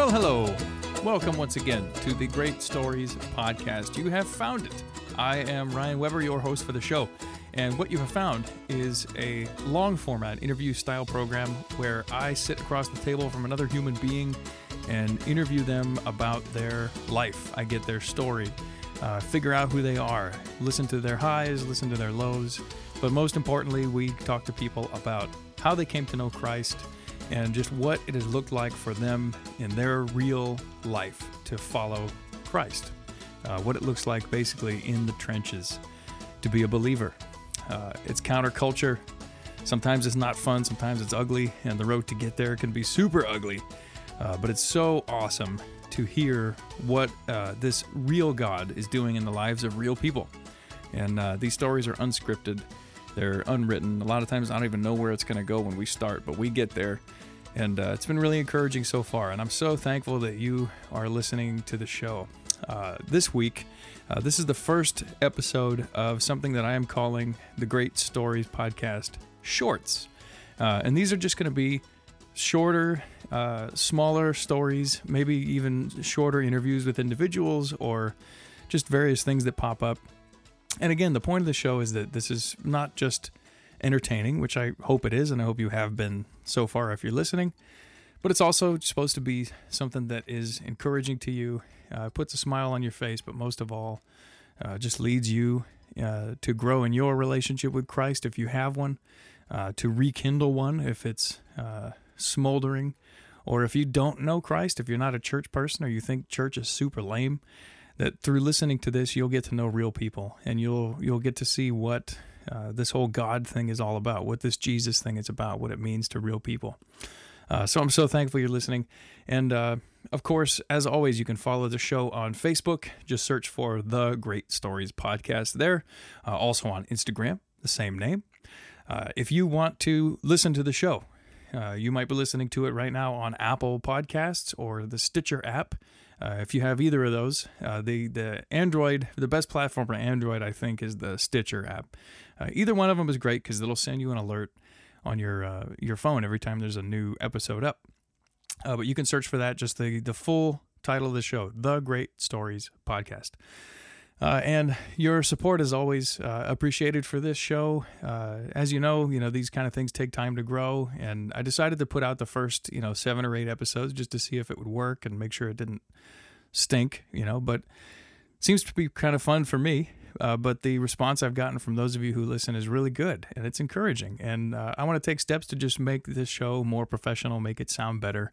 Well, hello. Welcome once again to the Great Stories podcast. You have found it. I am Ryan Weber, your host for the show. And what you have found is a long format interview style program where I sit across the table from another human being and interview them about their life. I get their story, uh, figure out who they are, listen to their highs, listen to their lows. But most importantly, we talk to people about how they came to know Christ and just what it has looked like for them in their real life to follow Christ. Uh, what it looks like basically in the trenches to be a believer. Uh, it's counterculture. Sometimes it's not fun, sometimes it's ugly, and the road to get there can be super ugly. Uh, but it's so awesome to hear what uh, this real God is doing in the lives of real people. And uh, these stories are unscripted, they're unwritten. A lot of times I don't even know where it's going to go when we start, but we get there. And uh, it's been really encouraging so far. And I'm so thankful that you are listening to the show. Uh, this week, uh, this is the first episode of something that I am calling the Great Stories Podcast Shorts. Uh, and these are just going to be shorter, uh, smaller stories, maybe even shorter interviews with individuals or just various things that pop up. And again, the point of the show is that this is not just entertaining, which I hope it is, and I hope you have been so far if you're listening. But it's also supposed to be something that is encouraging to you, uh, puts a smile on your face, but most of all, uh, just leads you uh, to grow in your relationship with Christ if you have one, uh, to rekindle one if it's uh, smoldering, or if you don't know Christ, if you're not a church person or you think church is super lame, that through listening to this you'll get to know real people and you'll you'll get to see what uh, this whole God thing is all about, what this Jesus thing is about, what it means to real people. Uh, so I'm so thankful you're listening. And uh, of course, as always, you can follow the show on Facebook. Just search for The Great Stories Podcast there. Uh, also on Instagram, the same name. Uh, if you want to listen to the show, uh, you might be listening to it right now on Apple Podcasts or the Stitcher app. Uh, if you have either of those, uh, the the Android, the best platform for Android, I think, is the Stitcher app. Uh, either one of them is great because it'll send you an alert on your uh, your phone every time there's a new episode up. Uh, but you can search for that. Just the the full title of the show, The Great Stories Podcast. Uh, and your support is always uh, appreciated for this show. Uh, as you know, you know these kind of things take time to grow, and I decided to put out the first, you know, seven or eight episodes just to see if it would work and make sure it didn't stink, you know. But seems to be kind of fun for me. Uh, but the response I've gotten from those of you who listen is really good, and it's encouraging. And uh, I want to take steps to just make this show more professional, make it sound better,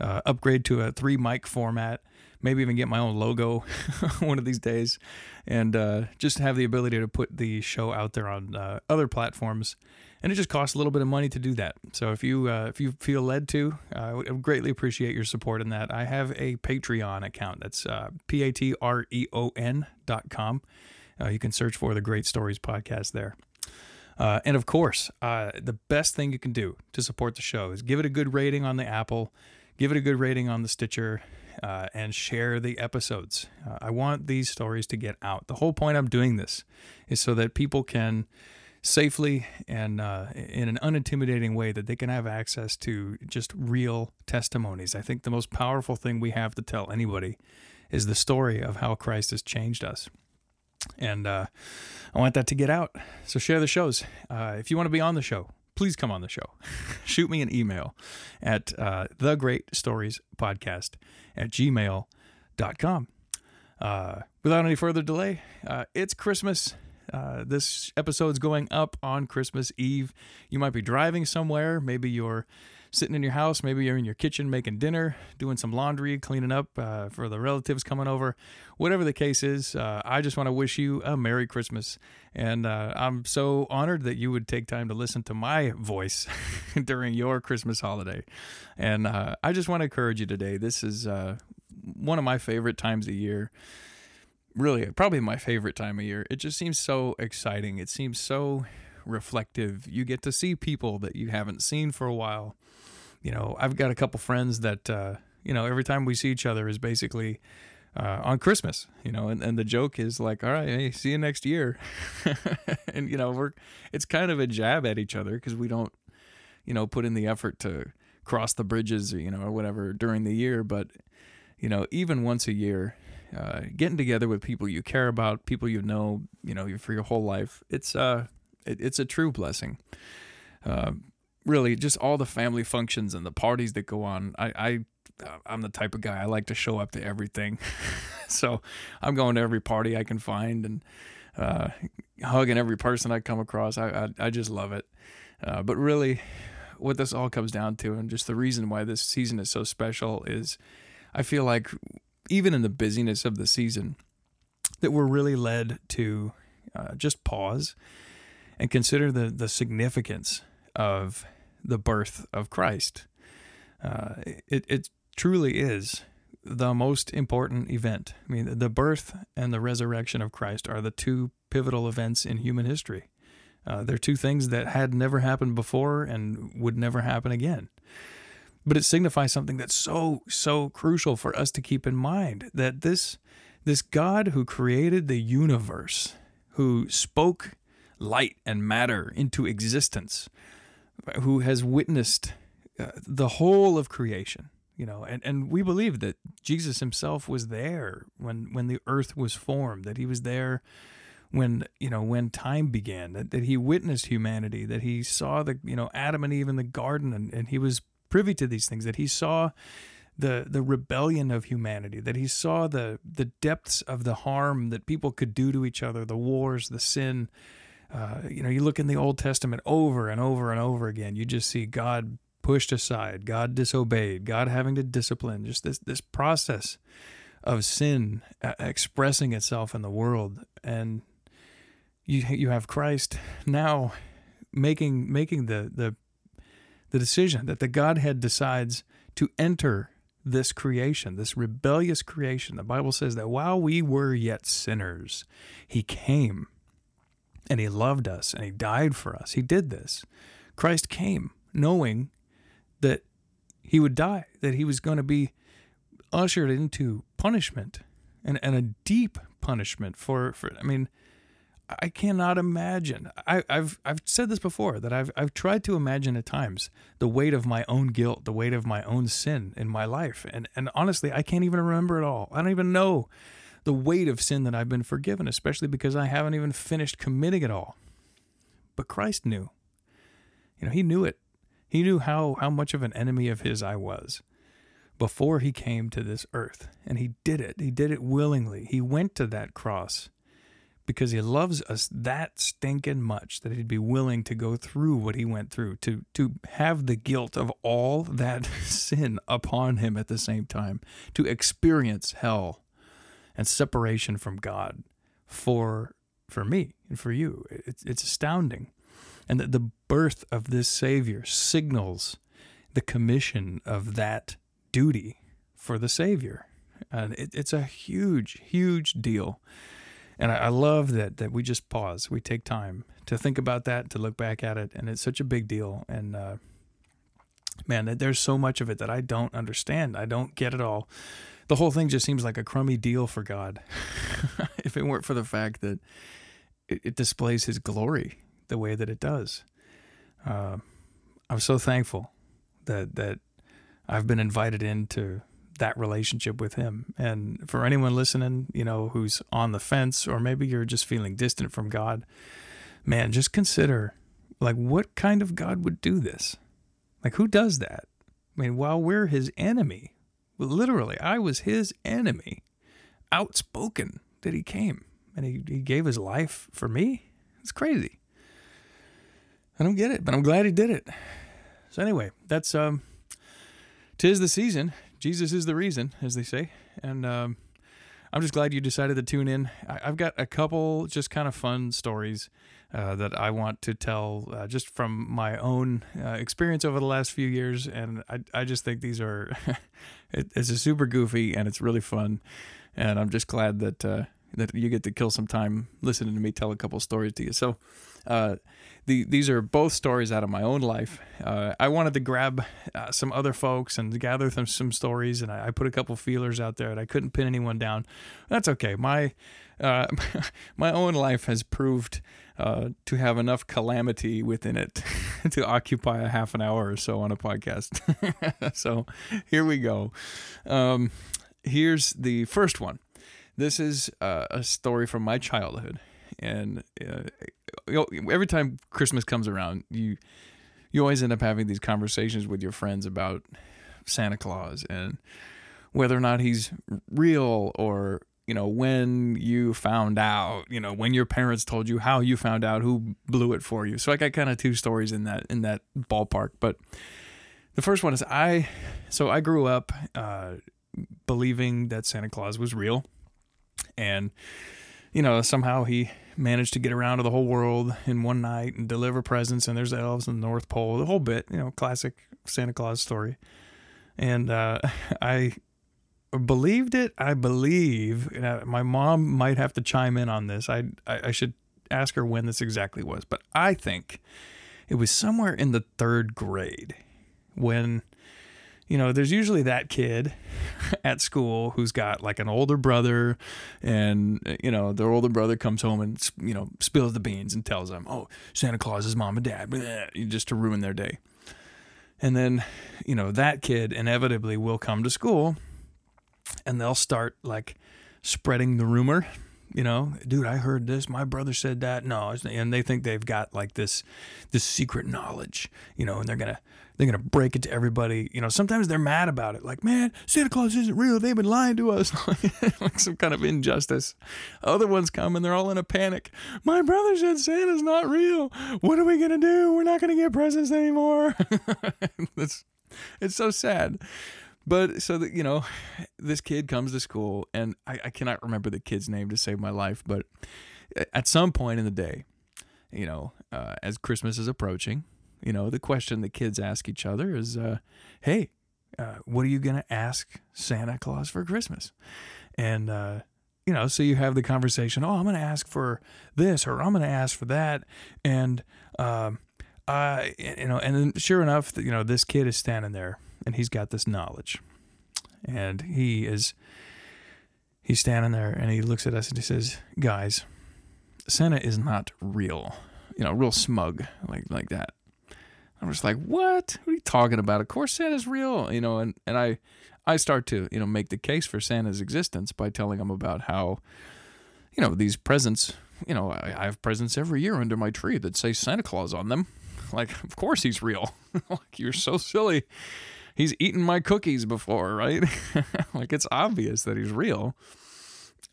uh, upgrade to a three mic format maybe even get my own logo one of these days, and uh, just have the ability to put the show out there on uh, other platforms. And it just costs a little bit of money to do that. So if you uh, if you feel led to, uh, I would greatly appreciate your support in that. I have a Patreon account. That's uh, p a t r e o n dot com. Uh, you can search for the Great Stories podcast there. Uh, and of course, uh, the best thing you can do to support the show is give it a good rating on the Apple, give it a good rating on the Stitcher, uh, and share the episodes. Uh, I want these stories to get out. The whole point I'm doing this is so that people can safely and uh, in an unintimidating way that they can have access to just real testimonies. I think the most powerful thing we have to tell anybody is the story of how Christ has changed us. And uh, I want that to get out. So share the shows. Uh, if you want to be on the show, please come on the show. Shoot me an email at uh, the great stories podcast at gmail.com. Uh, without any further delay, uh, it's Christmas. Uh, this episode's going up on Christmas Eve. You might be driving somewhere. Maybe you're sitting in your house. Maybe you're in your kitchen making dinner, doing some laundry, cleaning up uh, for the relatives coming over. Whatever the case is, uh, I just want to wish you a Merry Christmas. And uh, I'm so honored that you would take time to listen to my voice during your Christmas holiday. And uh, I just want to encourage you today. This is uh, one of my favorite times of year really probably my favorite time of year. It just seems so exciting. It seems so reflective. You get to see people that you haven't seen for a while. You know, I've got a couple friends that, uh, you know, every time we see each other is basically uh, on Christmas, you know, and, and the joke is like, all right, hey, see you next year. and, you know, we're, it's kind of a jab at each other because we don't, you know, put in the effort to cross the bridges, you know, or whatever during the year, but you know, even once a year, uh, getting together with people you care about, people you know, you know, for your whole life, it's uh, it, it's a true blessing. Uh, really, just all the family functions and the parties that go on. I, I I'm the type of guy I like to show up to everything, so I'm going to every party I can find and uh, hugging every person I come across. I I, I just love it. Uh, but really, what this all comes down to, and just the reason why this season is so special, is I feel like even in the busyness of the season, that we're really led to uh, just pause and consider the the significance of the birth of Christ. Uh, it it truly is the most important event. I mean, the birth and the resurrection of Christ are the two pivotal events in human history. Uh, they're two things that had never happened before and would never happen again. But it signifies something that's so, so crucial for us to keep in mind that this, this God who created the universe, who spoke light and matter into existence, who has witnessed uh, the whole of creation, you know, and, and we believe that Jesus himself was there when, when the earth was formed, that he was there when you know when time began that, that he witnessed humanity that he saw the you know adam and eve in the garden and, and he was privy to these things that he saw the the rebellion of humanity that he saw the the depths of the harm that people could do to each other the wars the sin uh, you know you look in the old testament over and over and over again you just see god pushed aside god disobeyed god having to discipline just this this process of sin uh, expressing itself in the world and you you have Christ now making making the the the decision that the Godhead decides to enter this creation, this rebellious creation. The Bible says that while we were yet sinners, he came and he loved us and he died for us. He did this. Christ came knowing that he would die, that he was going to be ushered into punishment and, and a deep punishment for, for I mean, I cannot imagine. I, have I've said this before that I've I've tried to imagine at times the weight of my own guilt, the weight of my own sin in my life, and and honestly, I can't even remember it all. I don't even know the weight of sin that I've been forgiven, especially because I haven't even finished committing it all. But Christ knew. You know, He knew it. He knew how how much of an enemy of His I was before He came to this earth, and He did it. He did it willingly. He went to that cross because he loves us that stinking much that he'd be willing to go through what he went through to to have the guilt of all that sin upon him at the same time to experience hell and separation from God for for me and for you it's it's astounding and that the birth of this savior signals the commission of that duty for the savior and it, it's a huge huge deal and I, I love that that we just pause, we take time to think about that, to look back at it, and it's such a big deal. And uh, man, there's so much of it that I don't understand. I don't get it all. The whole thing just seems like a crummy deal for God. if it weren't for the fact that it, it, displays His glory the way that it does, uh, I'm so thankful that that I've been invited into that relationship with him. And for anyone listening, you know, who's on the fence or maybe you're just feeling distant from God, man, just consider like what kind of God would do this? Like who does that? I mean, while we're his enemy, literally, I was his enemy, outspoken that he came and he, he gave his life for me. It's crazy. I don't get it, but I'm glad he did it. So anyway, that's um tis the season. Jesus is the reason, as they say. And um, I'm just glad you decided to tune in. I, have got a couple just kind of fun stories uh, that I want to tell uh, just from my own uh, experience over the last few years. And I, I just think these are, it, it's a super goofy and it's really fun. And I'm just glad that, uh, that you get to kill some time listening to me tell a couple stories to you. So, uh, the, these are both stories out of my own life. Uh, I wanted to grab uh, some other folks and gather them some stories, and I, I, put a couple feelers out there, and I couldn't pin anyone down. That's okay. My uh, my own life has proved uh, to have enough calamity within it to occupy a half an hour or so on a podcast. so here we go. Um, here's the first one. This is uh, a story from my childhood, and uh, you know, every time Christmas comes around, you you always end up having these conversations with your friends about Santa Claus and whether or not he's real or you know when you found out you know when your parents told you how you found out who blew it for you. So i got kind of two stories in that in that ballpark. But the first one is i so i grew up uh, believing that santa claus was real and you know somehow he managed to get around to the whole world in one night and deliver presents and there's elves in the north pole the whole bit you know classic santa claus story and uh, i believed it. I believe my mom might have to chime in on this. I, I, I should ask her when this exactly was, but I think it was somewhere in the third grade when you know there's usually that kid at school who's got like an older brother and uh, you know their older brother comes home and you know spills the beans and tells them oh santa claus is mom and dad. Just to ruin their day. And then you know that kid inevitably will come to school and they'll start like spreading the rumor you know dude i heard this. My brother said that. No and they think they've got like this this secret knowledge you know and they're gonna they're gonna break it to everybody. You know sometimes they're mad about it. Like man santa claus isn't real. They've been lying to us. Like some kind of injustice. Other ones come and they're all in a panic. My brother said santa's not real. What are we gonna do? We're not gonna get presents anymore. It's it's so sad. But so that you know, this kid comes to school, and I, I cannot remember the kid's name to save my life, but at some point in the day, you know, uh, as Christmas is approaching, you know, the question the kids ask each other is, uh, "Hey, uh, what are you gonna ask Santa Claus for Christmas?" And uh, you know, so you have the conversation. Oh, I'm gonna ask for this, or I'm gonna ask for that, and um, uh, you know, and then sure enough, you know, this kid is standing there and he's got this knowledge. And he is he's standing there and he looks at us and he says, "Guys, Santa is not real." You know, real smug like like that. I'm just like, "What? What are you talking about? Of course Santa's real." You know, and and I I start to, you know, make the case for Santa's existence by telling him about how you know, these presents, you know, I, I have presents every year under my tree that say Santa Claus on them. Like, of course he's real. like, you're so silly he's eaten my cookies before, right? like it's obvious that he's real.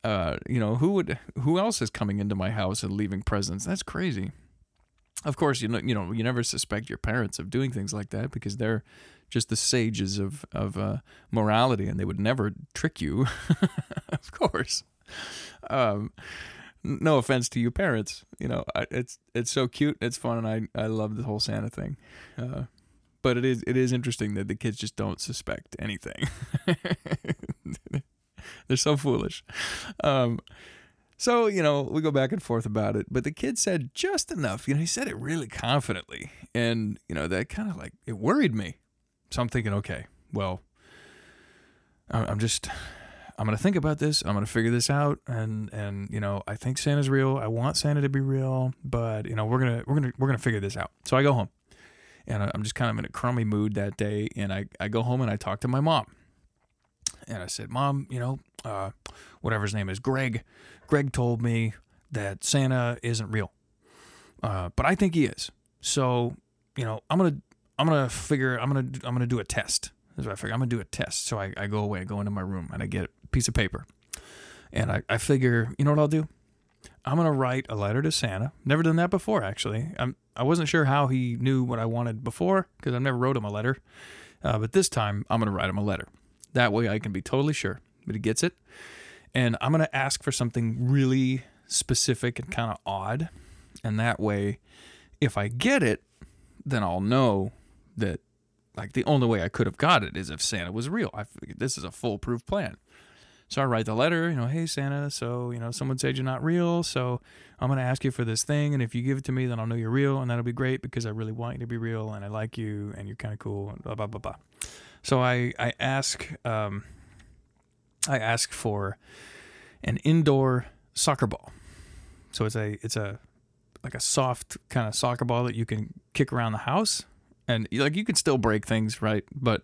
Uh, you know, who would who else is coming into my house and leaving presents? That's crazy. Of course, you know, you know, you never suspect your parents of doing things like that because they're just the sages of of uh, morality, and they would never trick you. of course. Um, no offense to you parents, you know, it's it's so cute, it's fun, and I I love the whole Santa thing. Uh, but it is it is interesting that the kids just don't suspect anything. They're so foolish. Um, so you know we go back and forth about it, but the kid said just enough. You know, he said it really confidently, and you know that kind of like it worried me. So I'm thinking, okay, well, I'm just I'm gonna think about this. I'm gonna figure this out, and and you know I think Santa's real. I want Santa to be real, but you know we're gonna we're gonna we're gonna figure this out. So I go home and I'm just kind of in a crummy mood that day. And I, I go home and I talk to my mom. And I said, Mom, you know, uh, whatever his name is, Greg, Greg told me that Santa isn't real. Uh, but I think he is. So, you know, I'm to, I'm to figure, I'm to, I'm to do a test. That's what I figure. I'm to do a test. So I, I go away, I go into my room and I get a piece of paper. And I, I figure, you know what I'll do? I'm to write a letter to Santa. Never done that before, actually. I'm, I wasn't sure how he knew what I wanted before because I never wrote him a letter. Uh, but this time, I'm to write him a letter. That way, I can be totally sure that he gets it. And I'm going to ask for something really specific and kind of odd. And that way, if I get it, then I'll know that, like, the only way I could have got it is if Santa was real. I this is a foolproof plan. So I write the letter, you know, hey Santa, so you know, someone said you're not real, so I'm gonna ask you for this thing, and if you give it to me, then I'll know you're real, and that'll be great because I really want you to be real, and I like you, and you're kind of cool, and blah blah blah blah. So I I ask um, I ask for an indoor soccer ball. So it's a it's a like a soft kind of soccer ball that you can kick around the house, and like you can still break things, right? But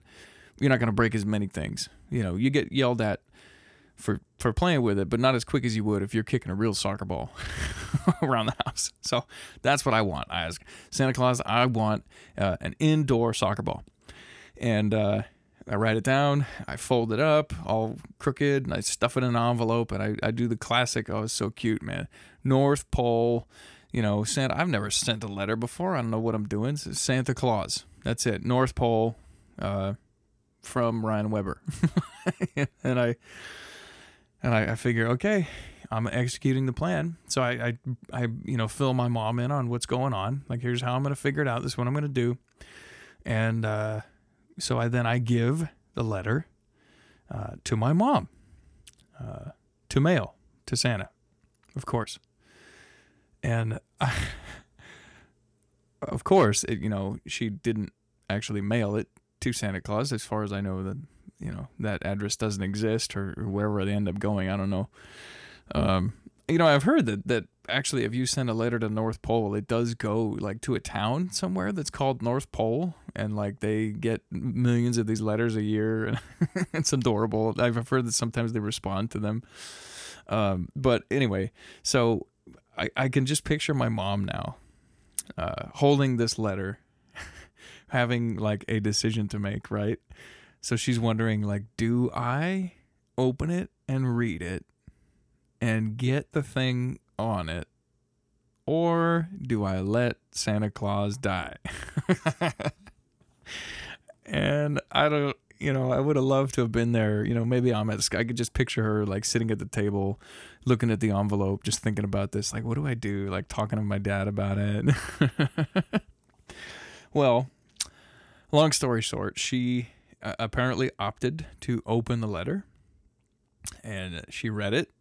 you're not gonna break as many things. You know, you get yelled at for for playing with it, but not as quick as you would if you're kicking a real soccer ball around the house. So that's what I want. I ask Santa Claus, I want uh, an indoor soccer ball, and uh, I write it down. I fold it up, all crooked, and I stuff it in an envelope, and I, I do the classic. Oh, it's so cute, man. North Pole, you know, Santa. I've never sent a letter before. I don't know what I'm doing. It's Santa Claus. That's it. North Pole, uh, from Ryan Weber, and I and I, I figure, okay, I'm executing the plan. So I, I, I, you know, fill my mom in on what's going on. Like, here's how I'm going to figure it out. This is what I'm going to do. And uh, so I then I give the letter uh, to my mom uh, to mail to Santa, of course. And I, of course, it, you know, she didn't actually mail it to Santa Claus, as far as I know. That you know that address doesn't exist or, wherever they end up going. I don't know. Um, you know, I've heard that that actually, if you send a letter to North Pole, it does go like to a town somewhere that's called North Pole, and like they get millions of these letters a year, and it's adorable. I've heard that sometimes they respond to them. Um, but anyway, so I, I can just picture my mom now, uh, holding this letter, having like a decision to make, right? So she's wondering, like, do I open it and read it and get the thing on it? Or do I let Santa Claus die? and I don't, you know, I would have loved to have been there. You know, maybe I'm at, I could just picture her like sitting at the table, looking at the envelope, just thinking about this. Like, what do I do? Like, talking to my dad about it. well, long story short, she uh, apparently opted to open the letter and she read it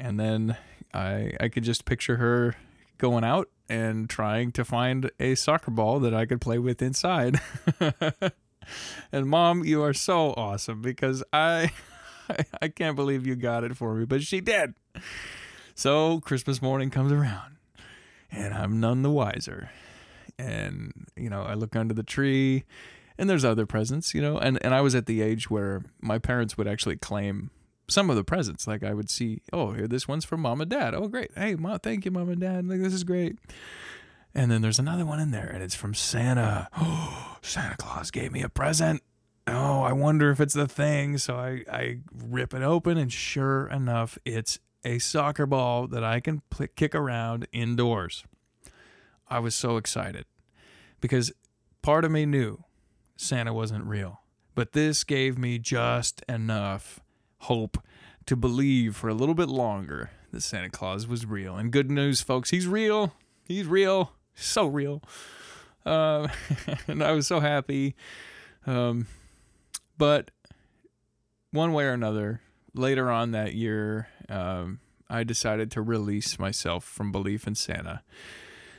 and then I I could just picture her going out and trying to find a soccer ball that I could play with inside. and mom, you are so awesome because I I can't believe you got it for me, but she did. So Christmas morning comes around and I'm none the wiser. And you know, I look under the tree and there's other presents, you know, and, and I was at the age where my parents would actually claim some of the presents. Like I would see, oh, here, this one's from mom and dad. Oh, great. Hey, mom, thank you, mom and dad. Like, this is great. And then there's another one in there, and it's from Santa. Oh, Santa Claus gave me a present. Oh, I wonder if it's the thing. So I, I rip it open, and sure enough, it's a soccer ball that I can pl- kick around indoors. I was so excited because part of me knew Santa wasn't real. But this gave me just enough hope to believe for a little bit longer that Santa Claus was real. And good news, folks, he's real. He's real. So real. Uh, and I was so happy. Um, but one way or another, later on that year, um, I decided to release myself from belief in Santa.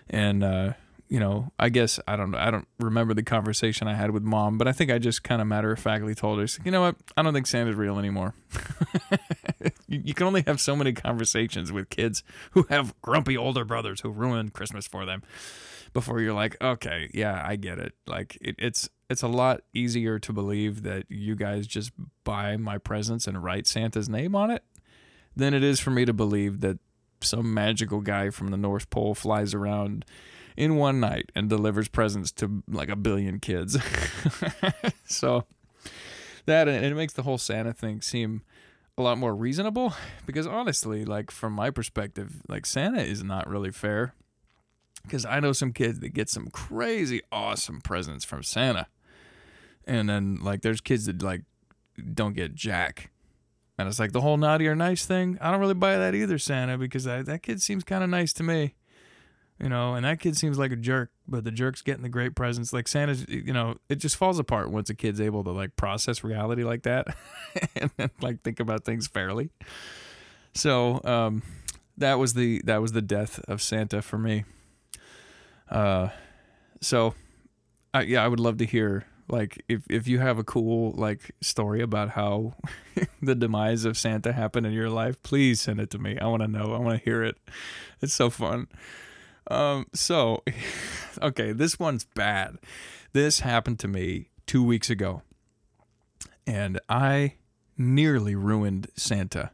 And uh, you know, I guess I don't. I don't remember the conversation I had with mom, but I think I just kind of matter of factly told her, you know what? I don't think Santa's real anymore. you, you, can only have so many conversations with kids who have grumpy older brothers who ruin Christmas for them before you're like, okay, yeah, I get it. Like it, it's it's a lot easier to believe that you guys just buy my presents and write Santa's name on it than it is for me to believe that some magical guy from the North Pole flies around in one night and delivers presents to like a billion kids. so that and it makes the whole Santa thing seem a lot more reasonable because honestly, like from my perspective, like Santa is not really fair. Because I know some kids that get some crazy awesome presents from Santa. And then like there's kids that like don't get jack. And it's like the whole naughty or nice thing. I don't really buy that either, Santa, because I, that kid seems kind of nice to me you know, and that kid seems like a jerk, but the jerk's getting the great presents. Like Santa's, you know, it just falls apart once a kid's able to like process reality like that and then like think about things fairly. So, um, that was the that was the death of Santa for me. Uh, so, I, yeah, I would love to hear like if if you have a cool like story about how the demise of Santa happened in your life, please send it to me. I want to know. I want to hear it. It's so fun. Um, so, okay, this one's bad. This happened to me two weeks ago, and I nearly ruined Santa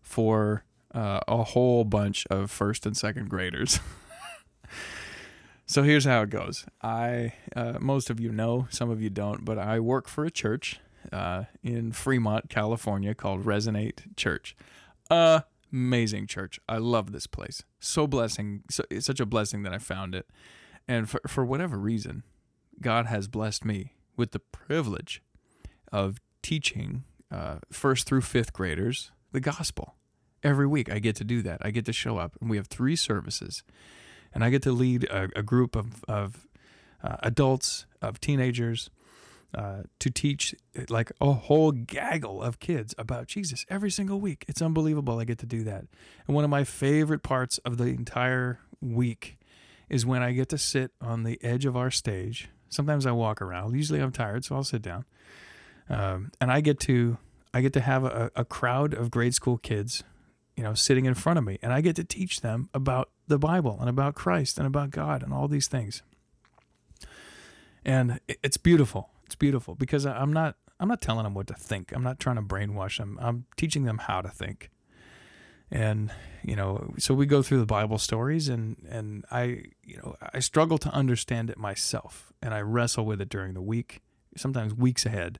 for uh, a whole bunch of first and second graders. so here's how it goes. I, uh, most of you know, some of you don't, but I work for a church uh, in Fremont, California called Resonate Church. Uh, amazing church. I love this place. So blessing. So, it's such a blessing that I found it. And for, for whatever reason, God has blessed me with the privilege of teaching uh, first through fifth graders the gospel. Every week I get to do that. I get to show up, and we have three services. And I get to lead a, a group of, of uh, adults, of teenagers, uh, to teach like a whole gaggle of kids about Jesus every single week. It's unbelievable. I get to do that. And one of my favorite parts of the entire week is when I get to sit on the edge of our stage. Sometimes I walk around. Usually I'm tired, so I'll sit down. Um, and I get to I get to have a, a crowd of grade school kids, you know, sitting in front of me, and I get to teach them about the Bible and about Christ and about God and all these things. And it's beautiful it's beautiful because I'm not I'm not telling them what to think. I'm not trying to brainwash them. I'm teaching them how to think. And you know, so we go through the Bible stories and and I you know, I struggle to understand it myself and I wrestle with it during the week, sometimes weeks ahead.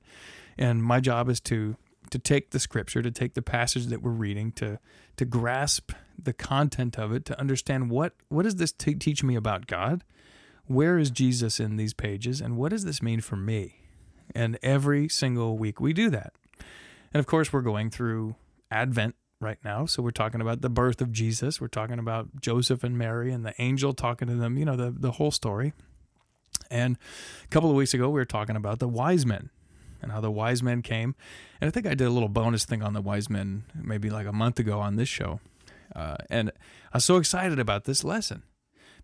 And my job is to to take the scripture, to take the passage that we're reading, to to grasp the content of it, to understand what what does this t- teach me about God? Where is Jesus in these pages, and what does this mean for me? And every single week we do that. And of course, we're going through Advent right now. So we're talking about the birth of Jesus. We're talking about Joseph and Mary and the angel talking to them, you know, the, the whole story. And a couple of weeks ago, we were talking about the wise men and how the wise men came. And I think I did a little bonus thing on the wise men maybe like a month ago on this show. Uh, and I was so excited about this lesson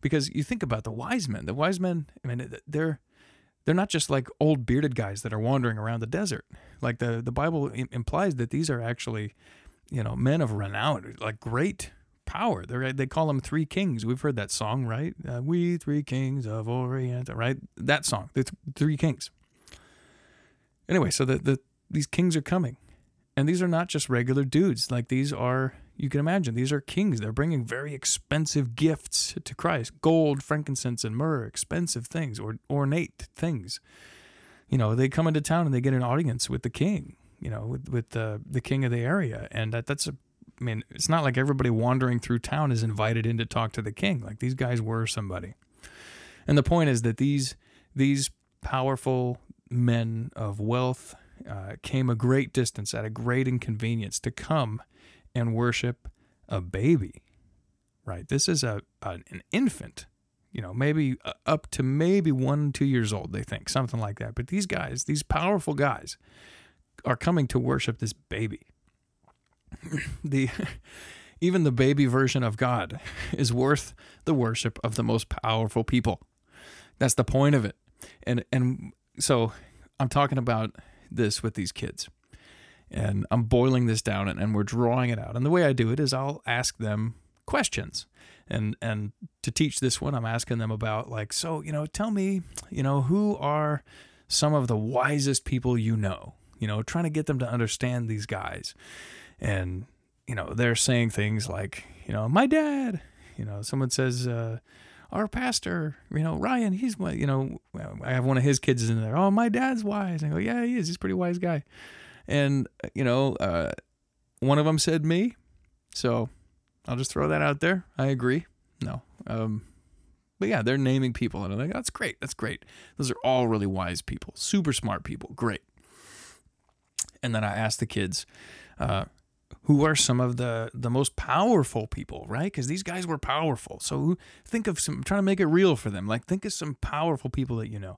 because you think about the wise men. The wise men, I mean, they're they're not just like old bearded guys that are wandering around the desert. Like the the Bible implies that these are actually, you know, men of renown, like great power. They they call them three kings. We've heard that song, right? Uh, we three kings of Orient, right? That song, the th- three kings. Anyway, so the, the these kings are coming, and these are not just regular dudes. Like these are you can imagine these are kings. They're bringing very expensive gifts to Christ gold, frankincense, and myrrh, expensive things or ornate things. You know, they come into town and they get an audience with the king, you know, with, with the, the king of the area. And that, that's a, I mean, it's not like everybody wandering through town is invited in to talk to the king. Like these guys were somebody. And the point is that these, these powerful men of wealth uh, came a great distance at a great inconvenience to come and worship a baby, right? This is a, a an infant, you know, maybe uh, up to maybe one, two years old, they think, something like that. But these guys, these powerful guys, are coming to worship this baby. the even the baby version of God is worth the worship of the most powerful people. That's the point of it. And and so I'm talking about this with these kids and I'm boiling this down and, and we're drawing it out. And the way I do it is I'll ask them questions. And and to teach this one, I'm asking them about like, so, you know, tell me, you know, who are some of the wisest people you know? You know, trying to get them to understand these guys. And, you know, they're saying things like, you know, my dad, you know, someone says, uh, our pastor, you know, Ryan, he's, what, you know, I have one of his kids in there. Oh, my dad's wise. I go, yeah, he is. He's a pretty wise guy. And, you know, uh, one of them said me. So I'll just throw that out there. I agree. No. Um, but yeah, they're naming people. And I'm like, that's great. That's great. Those are all really wise people, super smart people. Great. And then I asked the kids, uh, who are some of the the most powerful people, right? Because these guys were powerful. So think of some. I'm trying to make it real for them. Like think of some powerful people that you know,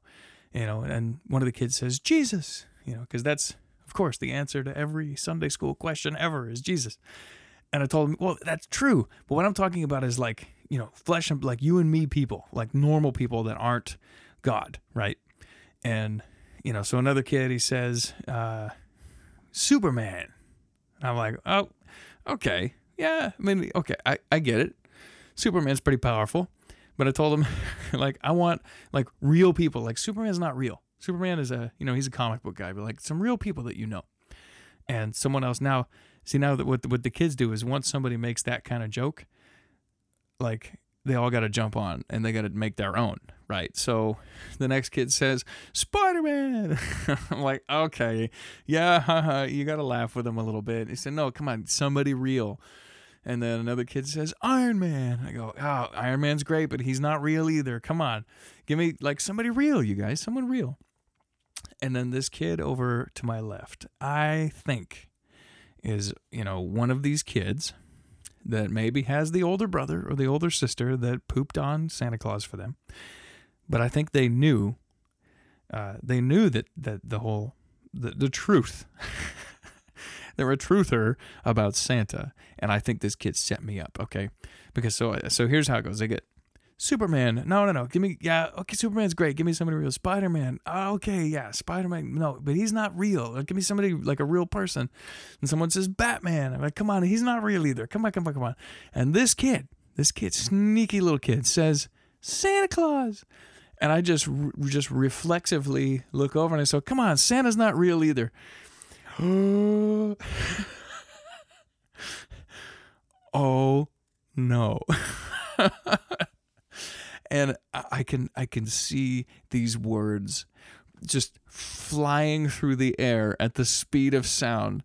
you know. And one of the kids says Jesus, you know, because that's of course the answer to every Sunday school question ever is Jesus. And I told him, well, that's true. But what I'm talking about is like you know flesh and like you and me people, like normal people that aren't God, right? And you know, so another kid he says, uh, Superman and I'm like, oh, okay. Yeah, I mean, okay, I, I get it. Superman's pretty powerful. But I told him, like, I want, like, real people. Like, Superman's not real. Superman is a, you know, he's a comic book guy, but, like, some real people that you know. And someone else. Now, see, now that what, what the kids do is once somebody makes that kind of joke, like, they all got to jump on and they got to make their own, right? So the next kid says, Spider Man. I'm like, okay, yeah, haha, you got to laugh with him a little bit. He said, no, come on, somebody real. And then another kid says, Iron Man. I go, oh, Iron Man's great, but he's not real either. Come on, give me like somebody real, you guys, someone real. And then this kid over to my left, I think is, you know, one of these kids that maybe has the older brother or the older sister that pooped on Santa Claus for them. But I think they knew, uh, they knew that that the whole the, the truth. They're a truther about Santa, and I think this kid set me up. Okay, because so so here's how it goes. I get Superman. No, no, no. Give me, yeah, okay, Superman's great. Give me somebody real. Spider Man. Oh, ah, okay, yeah, Spider Man. No, but he's not real. Give me somebody like a real person. And someone says Batman. I'm like, come on, he's not real either. Come on, come on, come on. And this kid, this kid, sneaky little kid, says Santa Claus. And I just, just reflexively look over and I say, come on, Santa's not real either. oh no. and I can I can see these words just flying through the air at the speed of sound,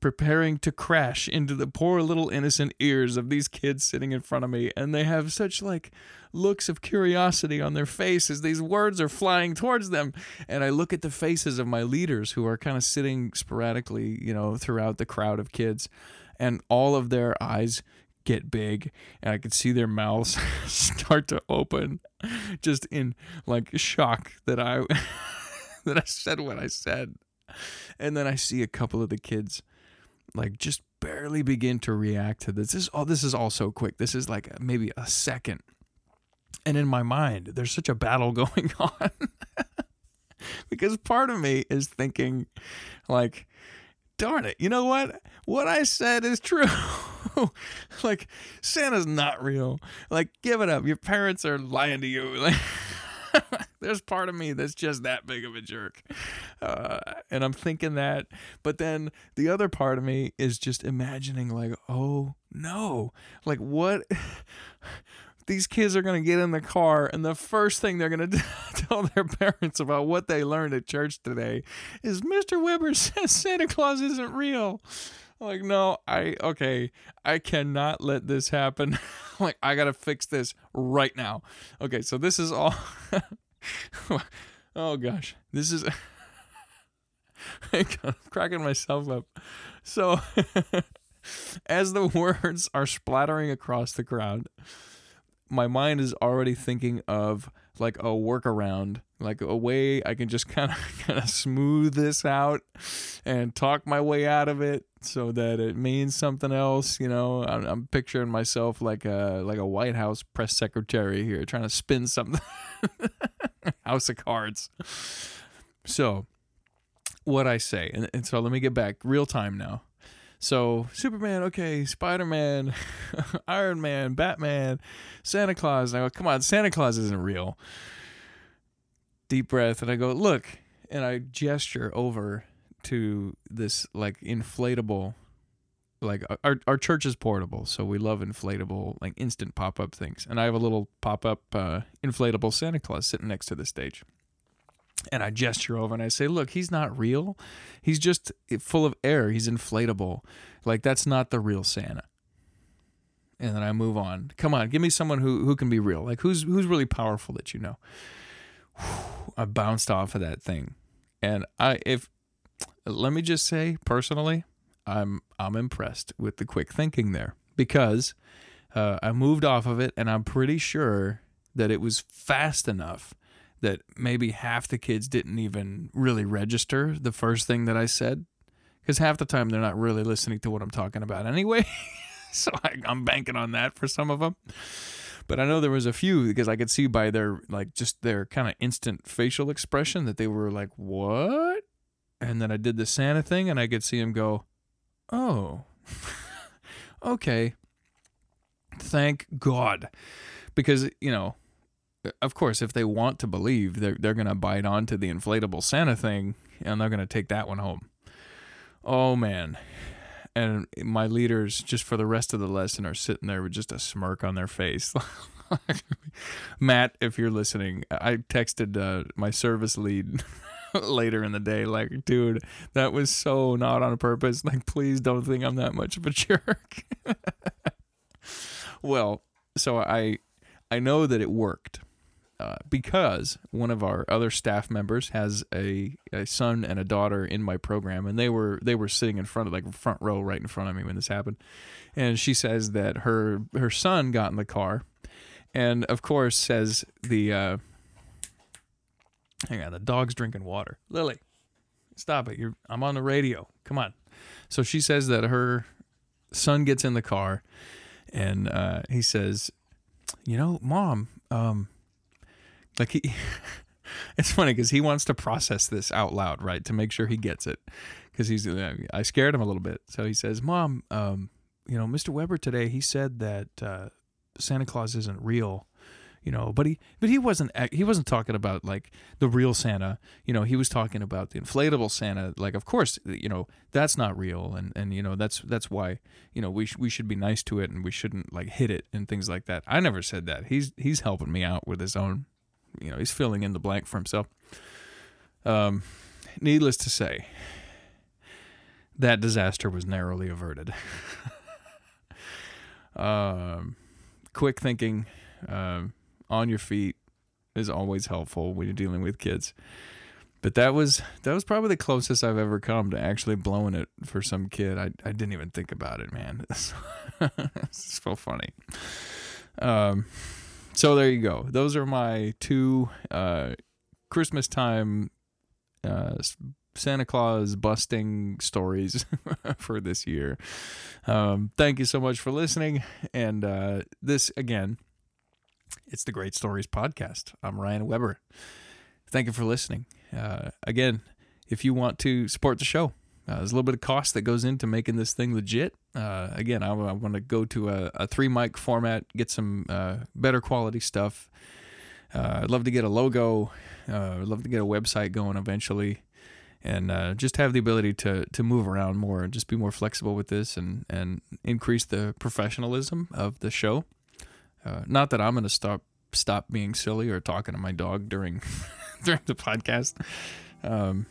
preparing to crash into the poor little innocent ears of these kids sitting in front of me. And they have such like looks of curiosity on their faces. These words are flying towards them. And I look at the faces of my leaders who are kind of sitting sporadically, you know, throughout the crowd of kids. And all of their eyes get big and I could see their mouths start to open just in like shock that I that I said what I said. And then I see a couple of the kids like just barely begin to react to this. This is all this is all so quick. This is like maybe a second. And in my mind, there's such a battle going on. because part of me is thinking like darn it, you know what? What I said is true. like Santa's not real. Like give it up. Your parents are lying to you. Like there's part of me that's just that big of a jerk. Uh, and I'm thinking that, but then the other part of me is just imagining like, oh no, like what these kids are going to get in the car and the first thing they're going to tell their parents about what they learned at church today is Mr. Weber says Santa Claus isn't real. Like, no, I, okay, I cannot let this happen. like, I got to fix this right now. Okay, so this is all. oh gosh, this is. I'm cracking myself up. So, as the words are splattering across the crowd, my mind is already thinking of like a workaround, like a way I can just kind of kind of smooth this out and talk my way out of it so that it means something else. You know, I'm, I'm picturing myself like a like a White House press secretary here, trying to spin something. House of Cards. So, what I say, and, and so let me get back real time now. So Superman, okay, Spider Man, Iron Man, Batman, Santa Claus. And I go, come on, Santa Claus isn't real. Deep breath, and I go, look, and I gesture over to this like inflatable like our our church is portable, so we love inflatable like instant pop up things. And I have a little pop up uh, inflatable Santa Claus sitting next to the stage and I gesture over and I say, "Look, he's not real. He's just full of air. He's inflatable. Like that's not the real Santa." And then I move on. Come on, give me someone who who can be real. Like who's who's really powerful that you know. I bounced off of that thing, and I if let me just say personally, I'm I'm impressed with the quick thinking there because uh, I moved off of it, and I'm pretty sure that it was fast enough that maybe half the kids didn't even really register the first thing that I said because half the time they're not really listening to what I'm talking about anyway. so I, I'm banking on that for some of them. But I know there was a few because I could see by their like just their kind of instant facial expression that they were like, "What?" And then I did the Santa thing, and I could see them go, "Oh, okay." Thank God, because you know, of course, if they want to believe, they're they're gonna bite onto the inflatable Santa thing, and they're gonna take that one home. Oh man, and my leaders just for the rest of the lesson are sitting there with just a smirk on their face. Matt if you're listening i texted uh, my service lead later in the day like dude that was so not on purpose. Like please don't think i'm that much of a jerk. Well so i i know that it worked uh, because one of our other staff members has a, a son and a daughter in my program, and they were they were sitting in front of like front row right in front of me when this happened, and she says that her her son got in the car, and of course says the uh, hang on the dog's drinking water, Lily, stop it, you're I'm on the radio, come on, so she says that her son gets in the car, and uh, he says, you know, mom, um like he, it's funny because he wants to process this out loud, right, to make sure he gets it. Because he's, uh, I scared him a little bit, so he says, "Mom, um, you know, Mr. Weber today, he said that uh, Santa Claus isn't real." you know but he but he wasn't he wasn't talking about like the real santa you know he was talking about the inflatable santa like of course you know that's not real and and you know that's that's why you know we sh- we should be nice to it and we shouldn't like hit it and things like that i never said that he's he's helping me out with his own you know he's filling in the blank for himself. Um, needless to say, that disaster was narrowly averted. um, quick thinking, um, on your feet is always helpful when you're dealing with kids. But that was that was probably the closest I've ever come to actually blowing it for some kid. I I didn't even think about it, man. it's so funny. Um, so there you go. Those are my two uh, Christmas time uh, Santa Claus busting stories for this year. Um, thank you so much for listening. And uh, this, again, it's the Great Stories Podcast. I'm Ryan Weber. Thank you for listening. Uh, again, if you want to support the show, uh, there's a little bit of cost that goes into making this thing legit. Uh, again, I, I want to go to a, a, three mic format, get some uh, better quality stuff. Uh, I'd love to get a logo. Uh, I'd love to get a website going eventually, and uh, just have the ability to to move around more and just be more flexible with this and and increase the professionalism of the show. not that I'm going to stop stop being silly or talking to my dog during during the podcast. Um,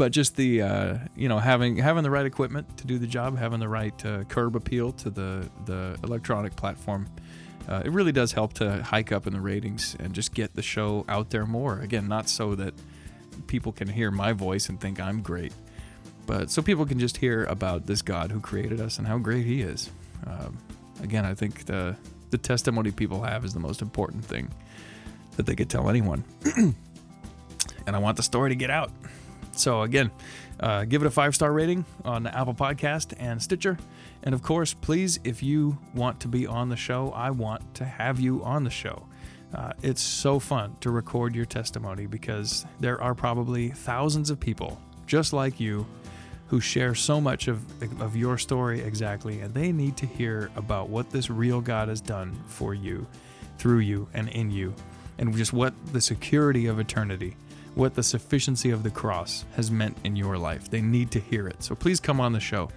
but just the uh, you know having having the right equipment to do the job, having the right uh, curb appeal to the the electronic platform, uh, it really does help to hike up in the ratings and just get the show out there more. Again, not so that people can hear my voice and think I'm great, but so people can just hear about this God who created us and how great He is. Um, again, I think the the testimony people have is the most important thing that they could tell anyone. and I want the story to get out. So, again, uh, give it a five star rating on the Apple Podcast and Stitcher. And of course, please, if you want to be on the show, I want to have you on the show. Uh, it's so fun to record your testimony because there are probably thousands of people just like you who share so much of, of your story exactly, and they need to hear about what this real God has done for you, through you, and in you, and just what the security of eternity what the sufficiency of the cross has meant in your life. They need to hear it. So please come on the show.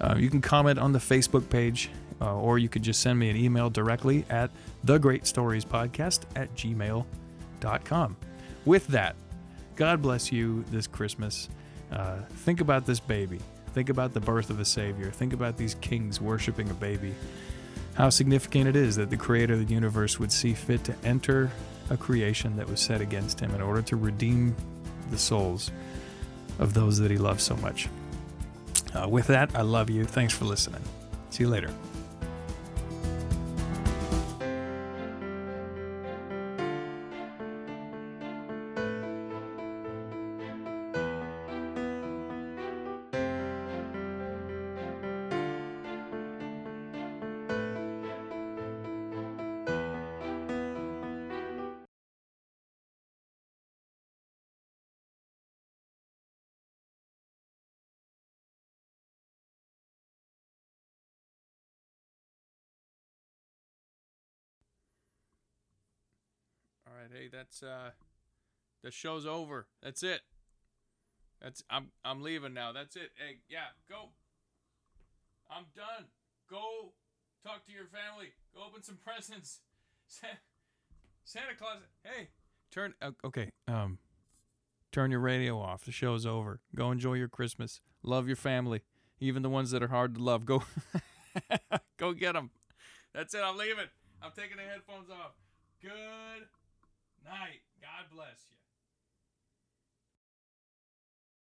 Uh, you can comment on the Facebook page, uh, or you could just send me an email directly at thegreatstoriespodcast at gmail.com. With that, God bless you this Christmas. Uh, think about this baby. Think about the birth of a Savior. Think about these kings worshiping a baby. How significant it is that the Creator of the universe would see fit to enter a creation that was set against him in order to redeem the souls of those that he loves so much. Uh, with that, I love you. Thanks for listening. See you later. Hey, that's uh the show's over. That's it. That's I'm I'm leaving now. That's it. Hey, yeah, go. I'm done. Go talk to your family. Go open some presents. Santa Claus. Hey, turn okay, um turn your radio off. The show's over. Go enjoy your Christmas. Love your family, even the ones that are hard to love. Go go get them. That's it. I'm leaving. I'm taking the headphones off. Good night. God bless you.